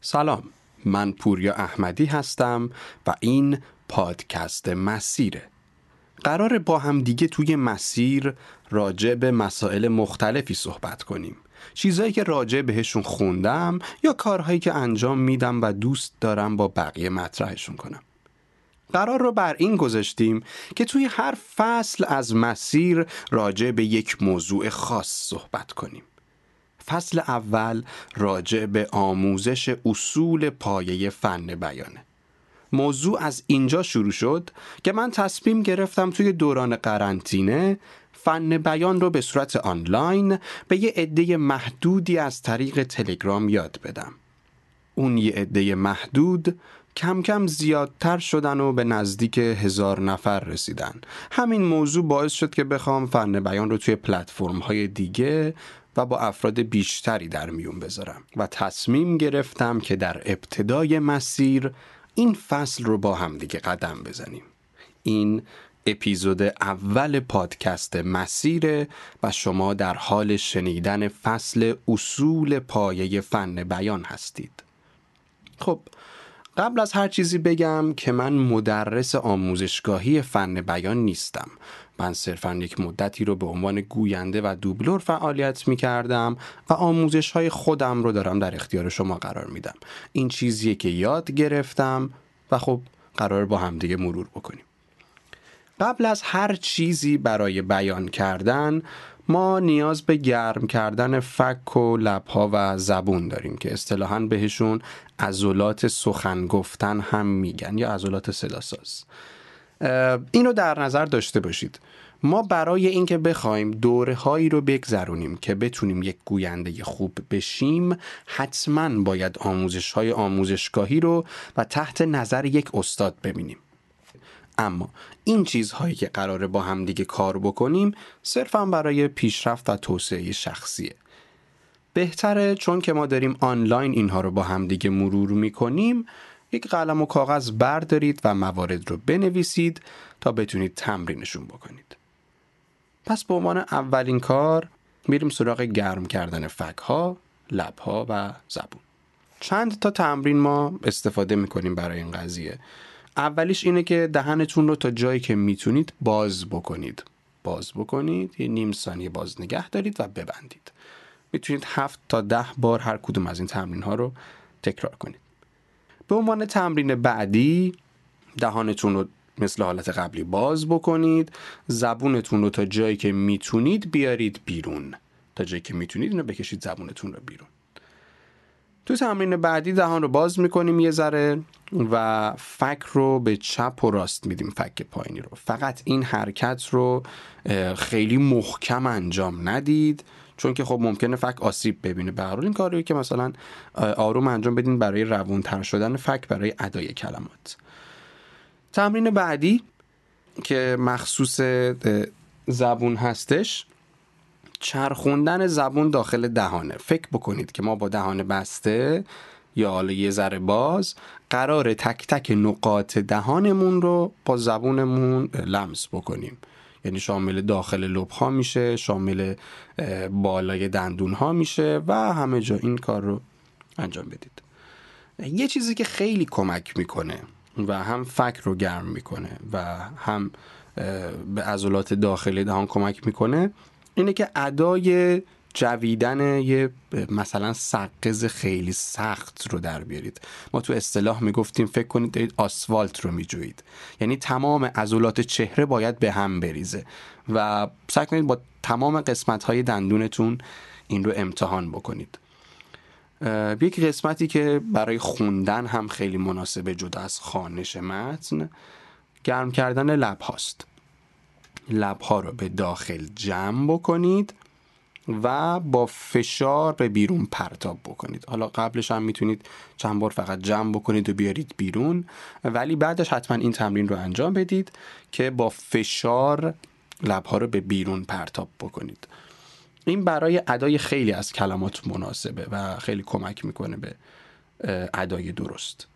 سلام. من پوریا احمدی هستم و این پادکست مسیره. قرار با هم دیگه توی مسیر راجع به مسائل مختلفی صحبت کنیم. چیزهایی که راجع بهشون خوندم یا کارهایی که انجام میدم و دوست دارم با بقیه مطرحشون کنم. قرار رو بر این گذاشتیم که توی هر فصل از مسیر راجع به یک موضوع خاص صحبت کنیم. فصل اول راجع به آموزش اصول پایه فن بیانه موضوع از اینجا شروع شد که من تصمیم گرفتم توی دوران قرنطینه فن بیان رو به صورت آنلاین به یه عده محدودی از طریق تلگرام یاد بدم. اون یه عده محدود کم کم زیادتر شدن و به نزدیک هزار نفر رسیدن. همین موضوع باعث شد که بخوام فن بیان رو توی پلتفرم های دیگه با افراد بیشتری در میون بذارم و تصمیم گرفتم که در ابتدای مسیر این فصل رو با هم دیگه قدم بزنیم. این اپیزود اول پادکست مسیر و شما در حال شنیدن فصل اصول پایه فن بیان هستید. خب قبل از هر چیزی بگم که من مدرس آموزشگاهی فن بیان نیستم. من صرفا یک مدتی رو به عنوان گوینده و دوبلور فعالیت می کردم و آموزش های خودم رو دارم در اختیار شما قرار میدم. این چیزیه که یاد گرفتم و خب قرار با همدیگه مرور بکنیم. قبل از هر چیزی برای بیان کردن ما نیاز به گرم کردن فک و لبها و زبون داریم که اصطلاحا بهشون عضلات سخن گفتن هم میگن یا عضلات صداساز. اینو در نظر داشته باشید. ما برای اینکه بخوایم دوره هایی رو بگذرونیم که بتونیم یک گوینده خوب بشیم حتما باید آموزش های آموزشگاهی رو و تحت نظر یک استاد ببینیم. اما این چیزهایی که قراره با هم دیگه کار بکنیم صرفا برای پیشرفت و توسعه شخصیه. بهتره چون که ما داریم آنلاین اینها رو با هم دیگه مرور می‌کنیم یک قلم و کاغذ بردارید و موارد رو بنویسید تا بتونید تمرینشون بکنید. پس به عنوان اولین کار میریم سراغ گرم کردن فک ها، لب ها و زبون. چند تا تمرین ما استفاده می‌کنیم برای این قضیه. اولیش اینه که دهنتون رو تا جایی که می‌تونید باز بکنید. باز بکنید یه نیم ثانیه باز نگه دارید و ببندید. می‌تونید هفت تا ده بار هر کدوم از این تمرین ها رو تکرار کنید. به عنوان تمرین بعدی دهانتون رو مثل حالت قبلی باز بکنید زبونتون رو تا جایی که می‌تونید بیارید بیرون. تا جایی که می‌تونید اینو بکشید زبونتون رو بیرون. تو تمرین بعدی دهان رو باز می‌کنیم یه ذره. و فک رو به چپ و راست میدیم فک پایینی رو. فقط این حرکت رو خیلی محکم انجام ندید چون که خب ممکنه فک آسیب ببینه. به این کاری که مثلا آروم انجام بدین برای روون تر شدن فک برای ادای کلمات. تمرین بعدی که مخصوص زبون هستش چرخوندن زبون داخل دهانه. فکر بکنید که ما با دهان بسته یا حالا یه ذره باز قرار تک تک نقاط دهانمون رو با زبونمون لمس بکنیم. یعنی شامل داخل لب ها میشه شامل بالای دندون ها میشه و همه جا این کار رو انجام بدید. یه چیزی که خیلی کمک می‌کنه و هم فک رو گرم می‌کنه و هم به عضلات داخلی دهان کمک می‌کنه اینه که ادای جویدن یه مثلا سقز خیلی سخت رو در بیارید. ما تو اصطلاح می‌گفتیم فکر کنید دارید آسفالت رو میجویید. یعنی تمام عضلات چهره باید به هم بریزه. و سعی کنید با تمام قسمت های دندونتون این رو امتحان بکنید. یک قسمتی که برای خوندن هم خیلی مناسبه جدا از خانش متن گرم کردن لب هاست لب ها رو به داخل جمع بکنید. و با فشار به بیرون پرتاب بکنید. حالا قبلش هم می‌تونید چند بار فقط جمع بکنید و بیارید بیرون. ولی بعدش حتما این تمرین رو انجام بدید که با فشار لبها رو به بیرون پرتاب بکنید. این برای ادای خیلی از کلمات مناسبه و خیلی کمک می‌کنه به ادای درست.